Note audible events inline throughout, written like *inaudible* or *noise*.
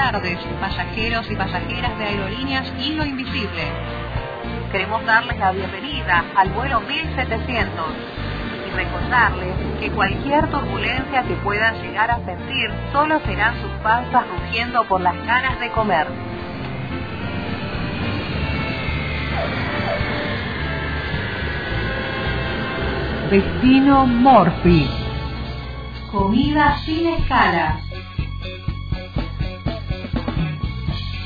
tardes, pasajeros y pasajeras de aerolíneas Hilo Invisible. Queremos darles la bienvenida al vuelo 1700 y recordarles que cualquier turbulencia que puedan llegar a sentir solo serán sus panzas rugiendo por las ganas de comer. Destino Morphy. Comida sin escala.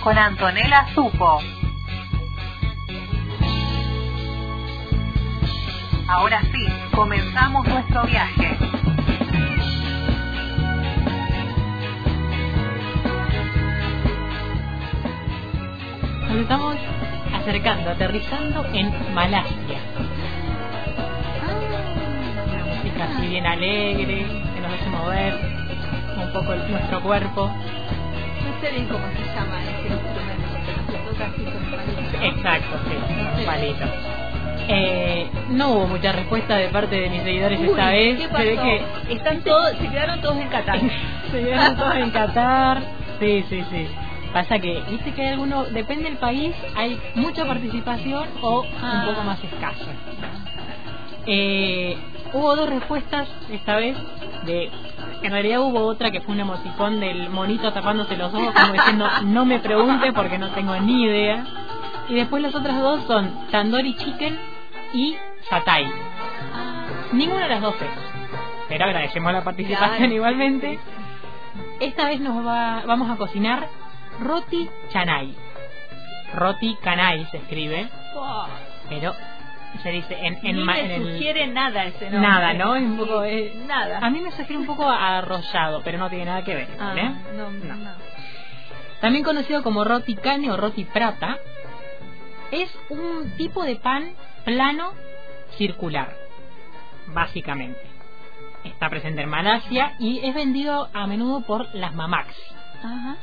Con Antonella Supo. Ahora sí, comenzamos nuestro viaje. Nos estamos acercando, aterrizando en Malasia. Una música así bien alegre, que nos hace mover un poco nuestro cuerpo. No sé bien cómo se llama ese instrumento, pero se toca así con un palito. Exacto, sí, sé. palito. Eh, no hubo mucha respuesta de parte de mis seguidores Uy, esta vez. ¿Qué Se ve pasó? que Están todos, se quedaron todos en Qatar. *laughs* se vieron todos en Qatar. Sí, sí, sí. Pasa que, viste que hay alguno, depende del país, hay mucha participación o Ah. un poco más escasa. Eh, hubo dos respuestas esta vez de en realidad hubo otra que fue un emoticón del monito tapándose los ojos como diciendo no me pregunte porque no tengo ni idea y después las otras dos son tandoori chicken y satay. Ninguna de las dos es pero agradecemos la participación Claro. igualmente. Esta vez nos va, vamos a cocinar roti canai. Roti canai se escribe pero se dice en, en, Ni me en el- sugiere nada ese nombre. Nada, ¿no? Es un poco, eh, Nada. A mí me sugiere un poco arrollado, pero no tiene nada que ver. Ah, ¿eh? no, No. no. También conocido como roti cane o roti prata, es un tipo de pan plano circular, básicamente. Está presente en Malasia y es vendido a menudo por las mamaks. Ajá.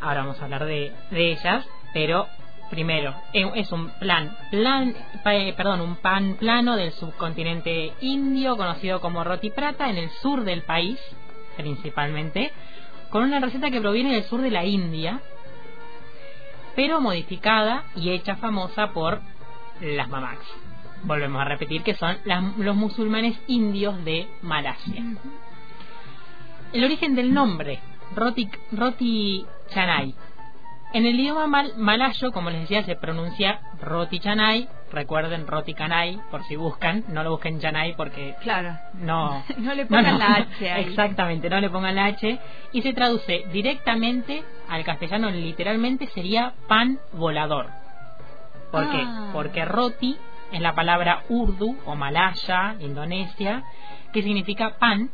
Ahora vamos a hablar de, de ellas, pero primero es un plan, plan eh, perdón, un pan plano del subcontinente indio conocido como roti prata en el sur del país, principalmente, con una receta que proviene del sur de la India, pero modificada y hecha famosa por las mamaks. Volvemos a repetir que son las- los musulmanes indios de Malasia. El origen del nombre, roti, roti canai. En el idioma mal- malayo, como les decía, se pronuncia roti canai. Recuerden roti canai, por si buscan. No lo busquen canai porque Claro. no. *laughs* No le pongan la H ahí. Exactamente, no le pongan la H. Y se traduce directamente al castellano, literalmente sería pan volador. ¿Por qué? Ah. Porque roti es la palabra urdu o malaya, indonesia, que significa pan.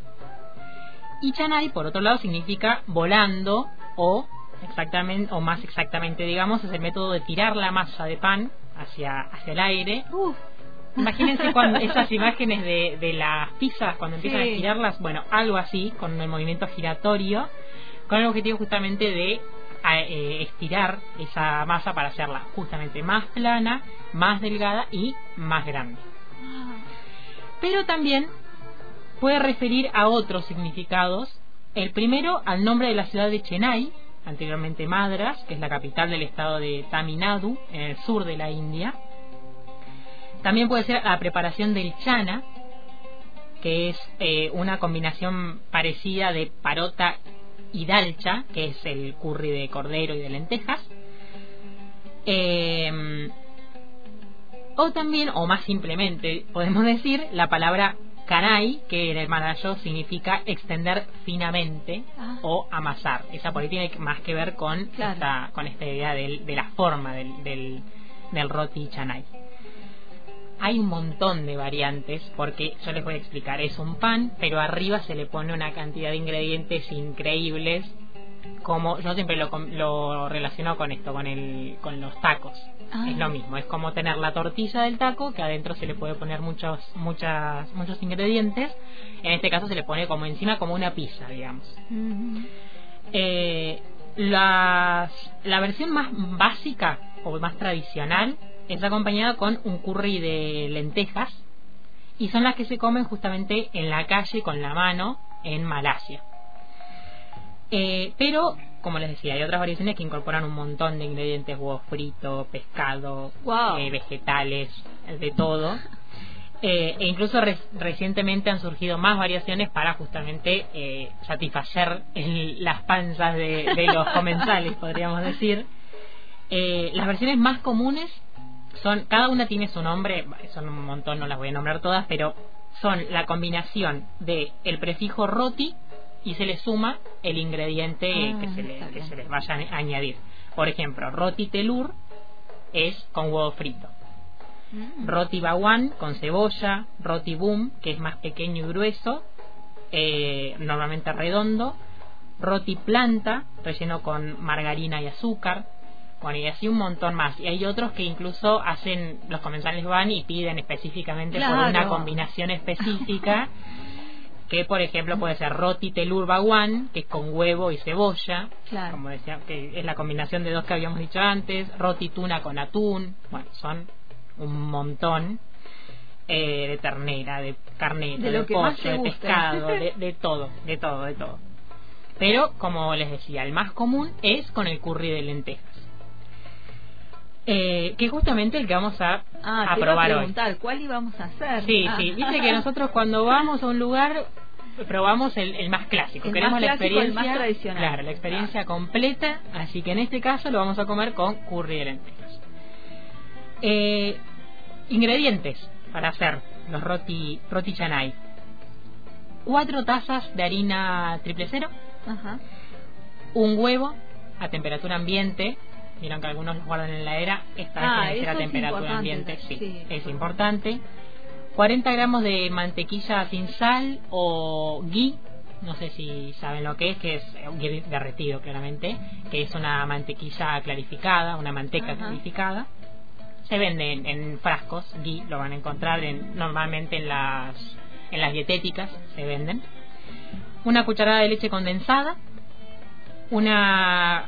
Y chanai, por otro lado, significa volando o exactamente o más exactamente, digamos, es el método de tirar la masa de pan hacia hacia el aire. Uf. Imagínense *laughs* cuando esas imágenes de, de las pizzas cuando empiezan a Sí. estirarlas, bueno, algo así, con el movimiento giratorio, con el objetivo justamente de a- eh, estirar esa masa para hacerla justamente más plana, más delgada y más grande. Pero también puede referir a otros significados. El primero al nombre de la ciudad de Chennai, anteriormente Madras, que es la capital del estado de Tamil Nadu, en el sur de la India. También puede ser la preparación del chana, que es eh, una combinación parecida de parota y dalcha, que es el curry de cordero y de lentejas. Eh, o también, o más simplemente, podemos *laughs* decir la palabra canai, que en el malayo significa extender finamente Ah. o amasar. Esa por ahí tiene más que ver con, Claro. esta, con esta idea del- de la forma del, del, del roti chanai. Hay un montón de variantes porque yo les voy a explicar, es un pan, pero arriba se le pone una cantidad de ingredientes increíbles, como yo siempre lo, lo relaciono con esto, con, el, con los tacos. Ah. Es lo mismo, es como tener la tortilla del taco, que adentro se le puede poner muchos, muchas, muchos ingredientes. En este caso se le pone como encima como una pizza, digamos. Eh, las, la versión más básica o más tradicional es acompañada con un curry de lentejas y son las que se comen justamente en la calle con la mano en Malasia. Eh, pero como les decía, hay otras variaciones que incorporan un montón de ingredientes, huevo frito, pescado, Wow. eh, vegetales, de todo. Eh, e incluso re- recientemente han surgido más variaciones para justamente eh, satisfacer el- las panzas de, de los *laughs* comensales, podríamos decir. Eh, las versiones más comunes son, cada una tiene su nombre, son un montón, no las voy a nombrar todas, pero son la combinación de el prefijo roti y se le suma el ingrediente Ah, que, se le, que se les vaya a añadir. Por ejemplo, roti telur es con huevo frito. Mm. Roti baguán con cebolla, roti boom, que es más pequeño y grueso, eh, normalmente redondo, roti planta, relleno con margarina y azúcar, bueno, y así un montón más. Y hay otros que incluso hacen, los comensales van y piden específicamente por una combinación específica, *laughs* que por ejemplo puede ser roti telur baguán, que es con huevo y cebolla, Claro. como decía, que es la combinación de dos que habíamos dicho antes, roti tuna con atún, bueno, son un montón eh, de ternera, de carneta, De pollo, de pescado, de, *laughs* de todo, de todo, de todo. Pero, como les decía, el más común es con el curry de lentejas. Eh, que justamente el que vamos a, Ah, a te iba a probar hoy. preguntar, ¿cuál íbamos a hacer? Sí, Ah. sí. Viste que nosotros cuando vamos a un lugar probamos el, el más clásico. El Queremos más la clásico, el experiencia, más tradicional. claro, la experiencia completa. Así que en este caso lo vamos a comer con curry de lentejas. Eh, ingredientes para hacer los roti roti canai. Cuatro tazas de harina triple cero, Ajá. un huevo a temperatura ambiente. Vieron que algunos los guardan en la heladera. Esta vez Ah, a temperatura ambiente. Sí, sí, es importante. importante. 40 gramos de mantequilla sin sal o ghee. No sé si saben lo que es, que es un ghee derretido claramente, que es una mantequilla clarificada, una manteca Ajá. clarificada. Se vende en, en frascos, ghee, lo van a encontrar en, normalmente en las, en las dietéticas, se venden. Una cucharada de leche condensada, una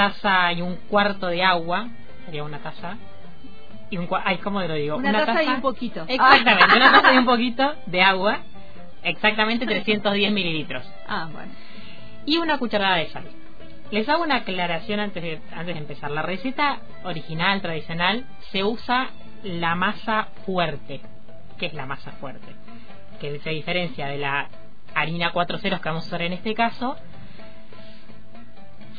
taza y un cuarto de agua, sería una taza y un ay, ¿cómo lo digo? Una taza y un poquito. Exactamente, *laughs* una taza y un poquito de agua, exactamente 310 mililitros Ah, bueno. y una cucharada de sal. Les hago una aclaración antes de, antes de empezar. La receta original, tradicional, se usa la masa fuerte. ¿Qué es la masa fuerte? Que se diferencia de la harina 4 ceros que vamos a usar en este caso.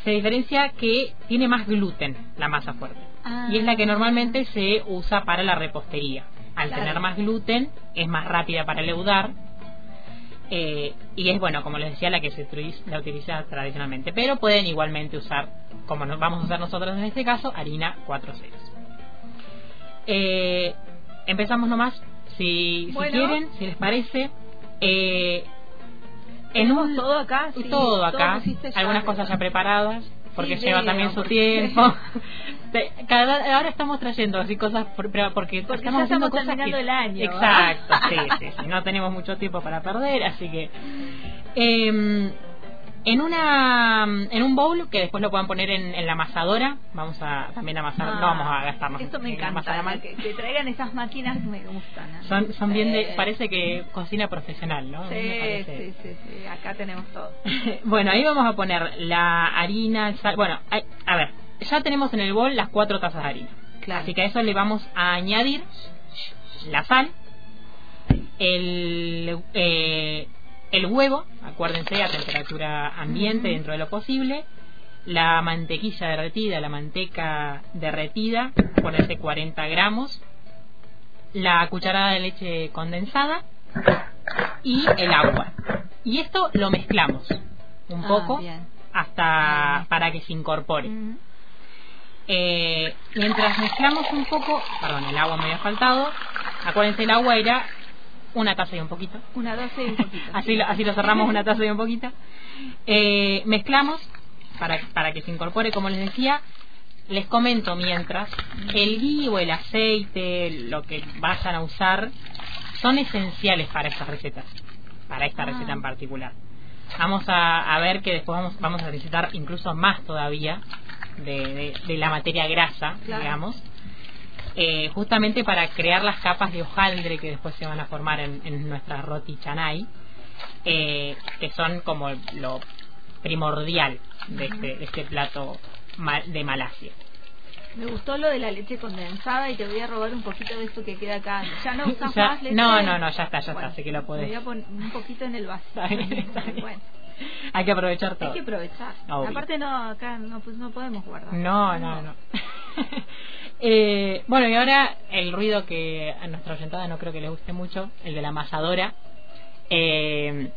Se diferencia que tiene más gluten la masa fuerte. Ah. Y es la que normalmente se usa para la repostería. Al Claro. tener más gluten, es más rápida para leudar. eh, y es, bueno, como les decía, la que se utiliza, la utiliza tradicionalmente. Pero pueden igualmente usar, como nos vamos a usar nosotros en este caso, harina 4 ceros. Eh, empezamos nomás, si, si quieren, si les parece. Eh, ¿Tenemos un, todo acá? Sí, todo acá, ya algunas cosas ya preparadas, porque Sí, lleva también su tiempo. *laughs* Cada, ahora estamos trayendo así cosas por- porque, Porque estamos ya estamos cosas terminando que- el año. Exacto, sí, sí, sí, *laughs* no tenemos mucho tiempo para perder, así que eh, en una en un bowl que después lo puedan poner en, en la amasadora, vamos a también amasar, Ah, no vamos a gastarnos. Esto me en encanta, que, que traigan esas máquinas me gustan. ¿no? Son, son bien de, Sí. parece que cocina profesional, ¿no? Sí, sí, sí, sí, acá tenemos todo. *laughs* bueno, ahí vamos a poner la harina, el sal. Bueno, hay- a ver, ya tenemos en el bol las cuatro tazas de harina. Claro. Así que a eso le vamos a añadir la sal, el, eh, el huevo, acuérdense, a temperatura ambiente dentro de lo posible, la mantequilla derretida, la manteca derretida, ponerse 40 gramos, la cucharada de leche condensada y el agua. Y esto lo mezclamos un Ah, poco hasta Bien. para que se incorpore. Eh, mientras mezclamos un poco, perdón, el agua me había faltado. Acuérdense, el agua era una taza y un poquito. Una doce y un poquito. *laughs* Así lo, así lo cerramos, una taza y un poquito. Eh, mezclamos para, para que se incorpore, como les decía. Les comento mientras, el ghee o el aceite, lo que vayan a usar, son esenciales para estas recetas, para esta Ah. receta en particular. Vamos a, a ver que después vamos, vamos a necesitar incluso más todavía de, de- de la materia grasa, Claro. digamos, eh, justamente para crear las capas de hojaldre que después se van a formar en, en nuestra roti chanai, eh, que son como lo primordial de este, de este plato de Malasia. Me gustó lo de la leche condensada y te voy a robar un poquito de esto que queda acá. ¿Ya no usas *laughs* Ya- más leche? no, no, no, ya está, ya Bueno, está, así que lo podés. Voy a poner un poquito en el vaso. *laughs* Está bien, está bien. Bueno, Hay que aprovechar hay todo. que aprovechar. Obvio. Aparte no, acá no, pues no podemos guardar. No, no, no. *laughs* Eh, bueno, y ahora el ruido que a nuestra oyentada no creo que les guste mucho, el de la amasadora. Eh,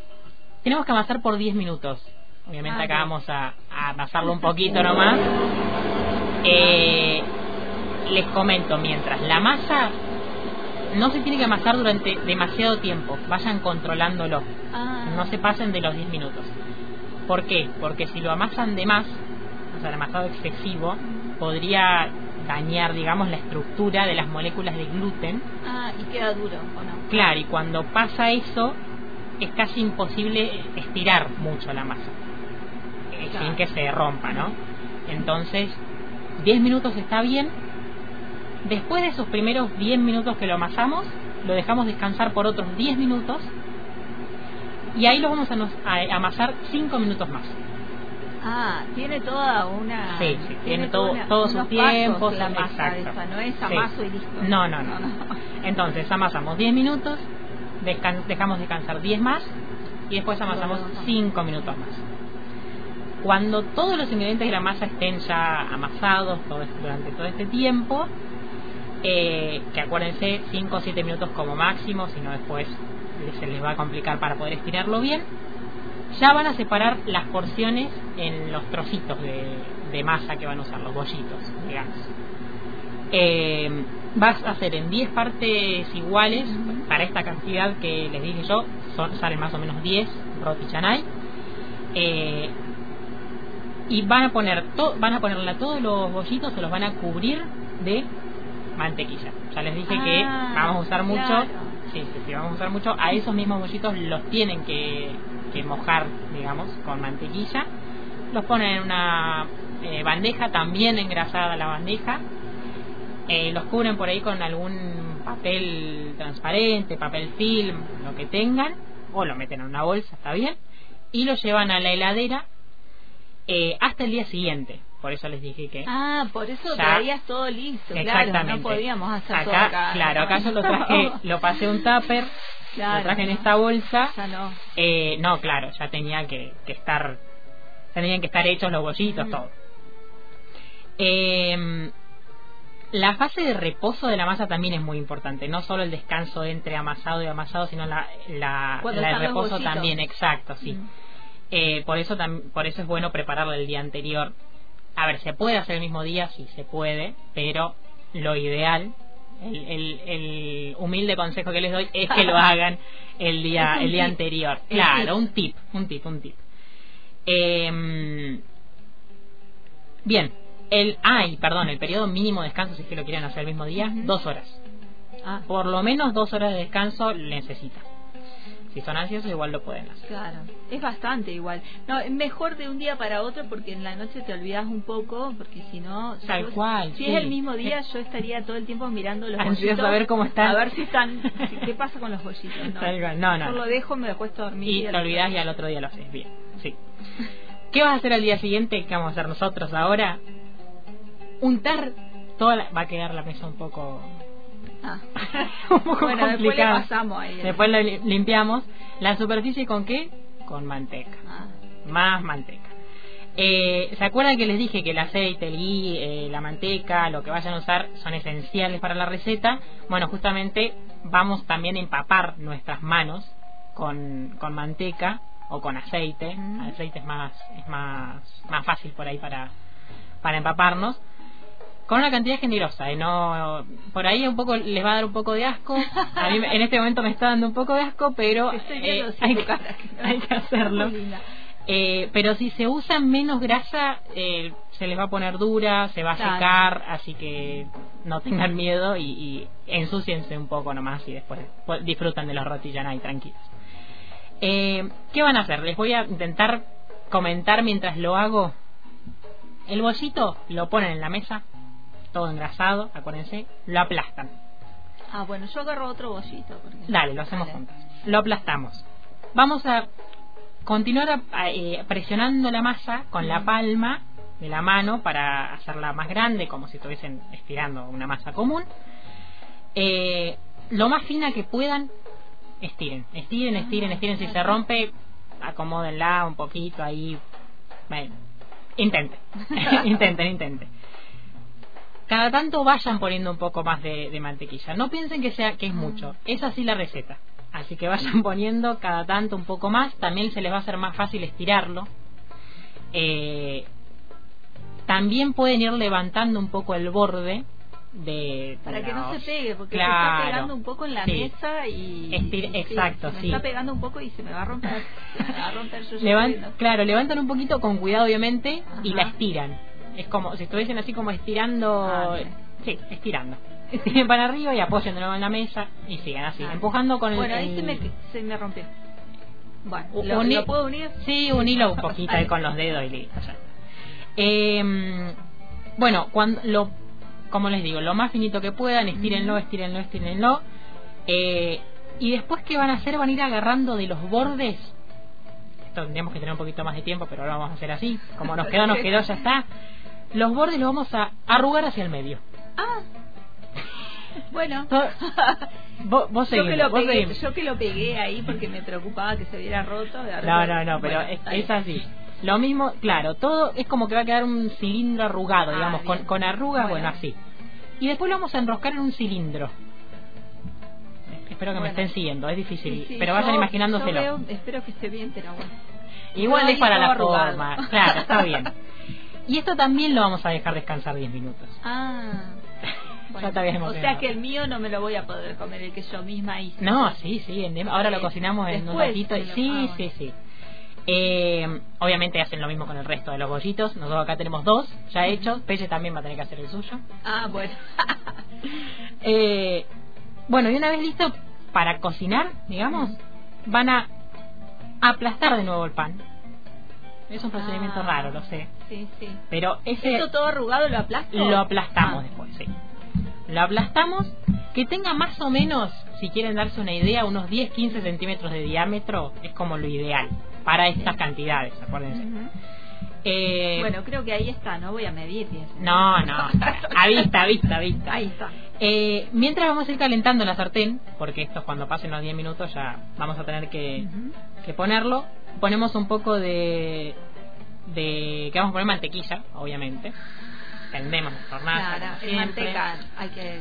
tenemos que amasar por 10 minutos. Obviamente Ah, acá vamos a, a amasarlo un poquito nomás. Eh, les comento, mientras la masa no se tiene que amasar durante demasiado tiempo, vayan controlándolo Ah, no se pasen de los 10 minutos. ¿Por qué? Porque si lo amasan de más, o sea, el amasado excesivo, podría dañar, digamos, la estructura de las moléculas de gluten. ah, y queda duro, ¿o no? Claro, y cuando pasa eso, es casi imposible estirar mucho la masa, eh, Claro. sin que se rompa, ¿no? Entonces, 10 minutos está bien. Después de esos primeros 10 minutos que lo amasamos, lo dejamos descansar por otros 10 minutos y ahí lo vamos a, nos- a amasar 5 minutos más. Ah, tiene toda una... Sí, sí, tiene toda todo- una- todos sus tiempos, la masa esa, no es Sí. amaso y listo. No, no, no. *laughs* Entonces amasamos 10 minutos, descan- dejamos descansar 10 más y después amasamos. 5 minutos más. Cuando todos los ingredientes de la masa estén ya amasados todo este- durante todo este tiempo, eh, que acuérdense 5 o 7 minutos como máximo, si no después se les va a complicar para poder estirarlo bien, ya van a separar las porciones en los trocitos de, de masa que van a usar, los bollitos, digamos. Eh, vas a hacer en 10 partes iguales, para esta cantidad que les dije yo, son, salen más o menos 10 roti canai. Eh, y van a poner to- van a ponerle a todos los bollitos, se los van a cubrir de mantequilla. Ya les dije que Ah, vamos a usar mucho, claro. sí, sí, sí, vamos a usar mucho. A esos mismos bollitos los tienen que, que mojar, digamos, con mantequilla. Los ponen en una eh, bandeja, también engrasada la bandeja. Eh, los cubren por ahí con algún papel transparente, papel film, lo que tengan, o lo meten en una bolsa, está bien, y lo llevan a la heladera eh, hasta el día siguiente. Por eso les dije que Ah, por eso Ya. traías todo listo, claro, Exactamente. no podíamos hacer acá, todo acá. Claro, acá yo lo traje, *laughs* lo pasé un tupper, Claro, lo traje en esta bolsa. Ya no. Eh, no, claro, ya tenía que, que estar, tenían que estar hechos los bollitos, Mm. todo. Eh, la fase de reposo de la masa también es muy importante, no solo el descanso entre amasado y amasado, sino la, la, los reposo también, exacto, sí. Mm. Eh, por eso por eso es bueno prepararlo el día anterior. A ver, se puede hacer el mismo día, sí se puede, pero lo ideal, el, el, el humilde consejo que les doy es que lo *laughs* hagan el día el día tip. anterior. Claro, un tip, un tip, un tip. Eh, bien, el ay, perdón, el periodo mínimo de descanso si es que lo quieren hacer el mismo día, dos horas. Ah, Por lo menos dos horas de descanso necesita. Si son ansiosos igual lo pueden hacer. claro. Es bastante igual. No, es mejor de un día para otro porque en la noche te olvidas un poco, porque si no... Tal yo- cual, Si sí. es el mismo día, yo estaría todo el tiempo mirando los Ansiosa bollitos. a ver cómo están. A ver si están... si- ¿Qué pasa con los bollitos? No, Tal cual. No, no, Yo lo dejo, me acuesto a dormir. Y al te olvidas y al otro día lo haces bien. Sí. ¿Qué vas a hacer al día siguiente? ¿Qué vamos a hacer nosotros ahora? Untar toda la... Va a quedar la mesa un poco... Ah. *laughs* un poco bueno, después le complicada. pasamos ahí. Después lo li- limpiamos. ¿La superficie con qué? Con manteca. Ah. Más manteca. Eh, ¿Se acuerdan que les dije que el aceite, el ghee, eh, la manteca, lo que vayan a usar son esenciales para la receta? Bueno, justamente vamos también a empapar nuestras manos con, con manteca o con aceite. Mm. El aceite es más, es más, más fácil por ahí para, para empaparnos. Con una cantidad generosa, ¿eh? no por ahí un poco les va a dar un poco de asco. A mí en este momento me está dando un poco de asco, pero eh, hay, que- cara. hay que hacerlo. Eh, pero si se usa menos grasa, eh, se les va a poner dura, se va a Claro. secar, así que no tengan miedo y, y ensúciense un poco nomás y después pues, disfrutan de los rotillanay tranquilos. Eh, ¿Qué van a hacer? Les voy a intentar comentar mientras lo hago. El bollito lo ponen en la mesa, todo engrasado, acuérdense, lo aplastan. Ah, bueno, yo agarro otro bollito. porque- Dale, lo hacemos Dale. juntos. Lo aplastamos. Vamos a continuar eh, presionando la masa con la palma de la mano para hacerla más grande, como si estuviesen estirando una masa común. Eh, lo más fina que puedan, estiren, estiren, estiren, estiren. Si se rompe, acomódenla un poquito ahí. Bueno, intenten, *laughs* *laughs* intenten, intenten. Cada tanto vayan poniendo un poco más de, de, mantequilla. No piensen que sea que es mucho. Es así la receta. Así que vayan *laughs* poniendo cada tanto un poco más. También se les va a hacer más fácil estirarlo. Eh, también pueden ir levantando un poco el borde de para que no se pegue porque se está pegando un poco en la mesa y exacto sí, se me está pegando un poco y se me va a romper *laughs* se me va a romper claro levantan un poquito con cuidado obviamente y la estiran es como si estuviesen así como estirando ah, sí estirando estiren para arriba y apoyen de nuevo en la mesa y sigan así ah. empujando con el bueno ahí se me se me rompió bueno ¿lo, puedo unir sí unilo un poquito ahí con los dedos y listo ya eh, bueno, cuando lo, como les digo, lo más finito que puedan, estírenlo, estírenlo, estírenlo. Eh, y después, ¿qué van a hacer? Van a ir agarrando de los bordes. Esto tendríamos que tener un poquito más de tiempo, pero ahora vamos a hacer así. Como nos quedó, nos quedó, ya está. Los bordes los vamos a arrugar hacia el medio. Ah. Bueno, vos, yo, que lo pegué, yo que lo pegué ahí porque me preocupaba que se viera roto. No, no, no, pero es, así. Lo mismo, claro, todo es como que va a quedar un cilindro arrugado, ah, digamos, con, con arrugas, bueno. así. Y después lo vamos a enroscar en un cilindro. Espero que me estén siguiendo, es difícil, pero vayan imaginándoselo. espero que esté bien, pero bueno. Igual es para la forma, claro, está bien. *laughs* Y esto también lo vamos a dejar descansar 10 minutos. Ah. *laughs* o sea que el mío no me lo voy a poder comer, el que yo misma hice. No, sí, sí, ahora lo cocinamos en un ratito. Sí, sí, sí. Eh, obviamente hacen lo mismo con el resto de los bollitos. Nosotros acá tenemos dos ya hechos. Pelle también va a tener que hacer el suyo. Ah, bueno. *laughs* eh, bueno, y una vez listo para cocinar, digamos, van a aplastar de nuevo el pan. Es un procedimiento ah, raro, lo sé. Sí, sí. Pero ese. ¿Eso todo arrugado lo aplasto? Lo aplastamos ah. después, sí. Lo aplastamos, que tenga más o menos, si quieren darse una idea, unos 10-15 centímetros de diámetro, es como lo ideal para estas cantidades, acuérdense. eh, bueno, creo que ahí está, no voy a medir. No, no, a vista, a vista, a vista. Ahí está. Eh, mientras vamos a ir calentando la sartén, porque esto cuando pasen los 10 minutos ya vamos a tener que, que ponerlo, ponemos un poco de, de... que vamos a poner mantequilla, obviamente. Tendemos la hornaza. Claro, manteca hay que...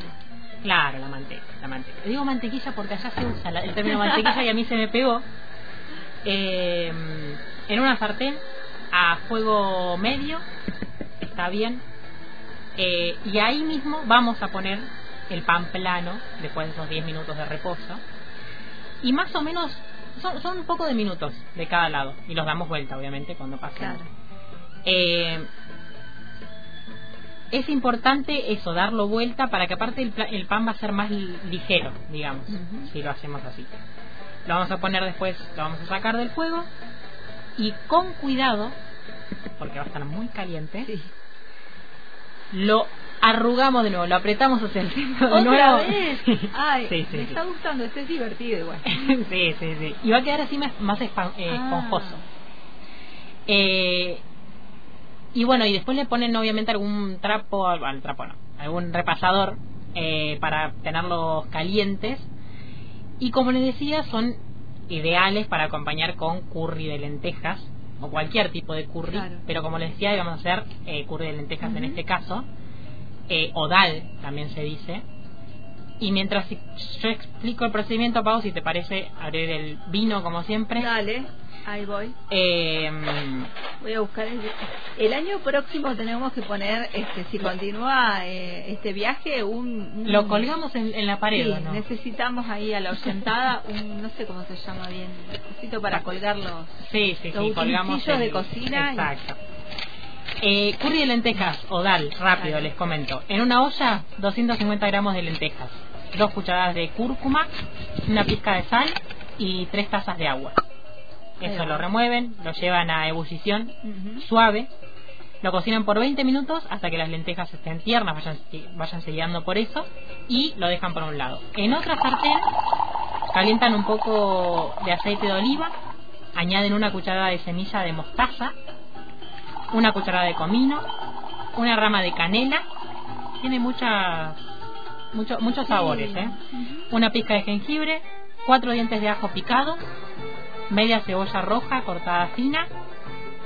Claro, la manteca, la manteca. Digo mantequilla porque allá se usa el término mantequilla y a mí se me pegó eh, en una sartén a fuego medio, está bien, eh, y ahí mismo vamos a poner el pan plano después de esos 10 minutos de reposo, y más o menos son, son un poco de minutos de cada lado, y los damos vuelta obviamente cuando pasen. Eh, es importante eso, darlo vuelta para que aparte el, pan va a ser más ligero, digamos, si lo hacemos así. Lo vamos a poner después, lo vamos a sacar del fuego y con cuidado, porque va a estar muy caliente, lo arrugamos de nuevo, lo apretamos hacia el centro *laughs* de nuevo. Vez? *laughs* Ay, sí, sí, me está gustando, esto es divertido igual. *laughs* sí, sí, sí. Y va a quedar así más, más eh, ah. esponjoso. Eh, y bueno, y después le ponen obviamente algún trapo, al trapo no, algún repasador eh, para tenerlos calientes y como les decía, son ideales para acompañar con curry de lentejas o cualquier tipo de curry, pero como les decía, vamos a hacer eh, curry de lentejas en este caso, eh, o dal también se dice. Y mientras yo explico el procedimiento, Pau, si te parece, abrir el vino como siempre. Dale. Ahí voy. Eh, voy a buscar el, año próximo tenemos que poner, este, si continúa eh, este viaje, un, lo colgamos en, la pared. Sí, necesitamos ahí a la oyentada un, no sé cómo se llama bien, necesito para colgar los, sí, sí, los sí, colgamos de cocina. Exacto. Eh, curry de lentejas o dal, rápido les comento. En una olla, 250 gramos de lentejas, dos cucharadas de cúrcuma, una pizca de sal y tres tazas de agua. Eso lo remueven, lo llevan a ebullición suave, lo cocinan por 20 minutos hasta que las lentejas estén tiernas, vayan, vayan sellando por eso, y lo dejan por un lado. En otra sartén calientan un poco de aceite de oliva, añaden una cucharada de semilla de mostaza, una cucharada de comino, una rama de canela, tiene muchas mucho, muchos sabores, ¿eh? Una pizca de jengibre, cuatro dientes de ajo picado, media cebolla roja cortada fina,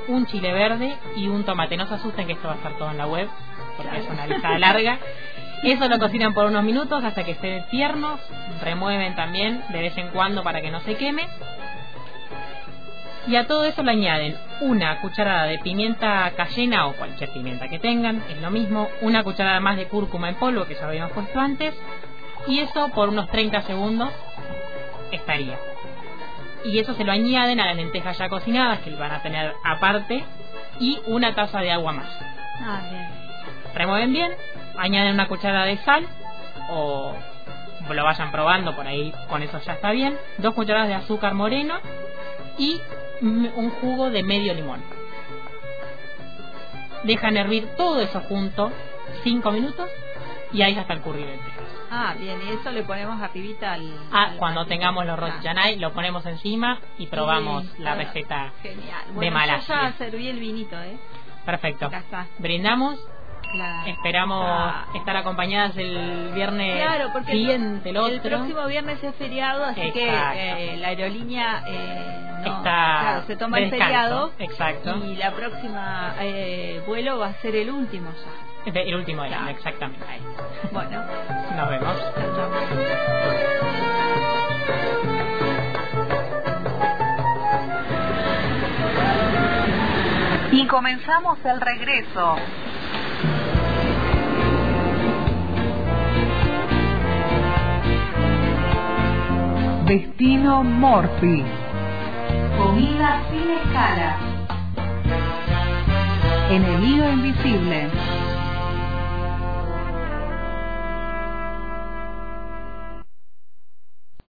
un chile verde y un tomate. No se asusten que esto va a estar todo en la web, porque es una lista larga. *laughs* Eso lo cocinan por unos minutos hasta que estén tiernos, remueven también de vez en cuando para que no se queme. Y a todo eso le añaden una cucharada de pimienta cayena o cualquier pimienta que tengan, es lo mismo, una cucharada más de cúrcuma en polvo que ya habíamos puesto antes, y eso por unos 30 segundos estaría. Y eso se lo añaden a las lentejas ya cocinadas que van a tener aparte y una taza de agua más. Ah, bien. Remueven bien, añaden una cucharada de sal o lo vayan probando por ahí, con eso ya está bien. Dos cucharadas de azúcar moreno y un jugo de medio limón. Dejan hervir todo eso junto 5 minutos y ahí ya está el curry de Ah, bien, y eso le ponemos arribita al... Ah, cuando tengamos los roti lo ponemos encima y probamos la receta Genial. de Malasia. Yo ya serví el vinito, ¿eh? Perfecto. Brindamos Esperamos estar acompañadas el viernes claro, porque siguiente, el, otro. el próximo viernes es feriado, así que eh, la aerolínea eh, no, Está se toma el feriado. Exacto. Y la próxima eh, vuelo va a ser el último ya. El último día, exactamente. Bueno, nos vemos. Y comenzamos el regreso. Destino Morphy. Comida sin escala. Enemigo invisible.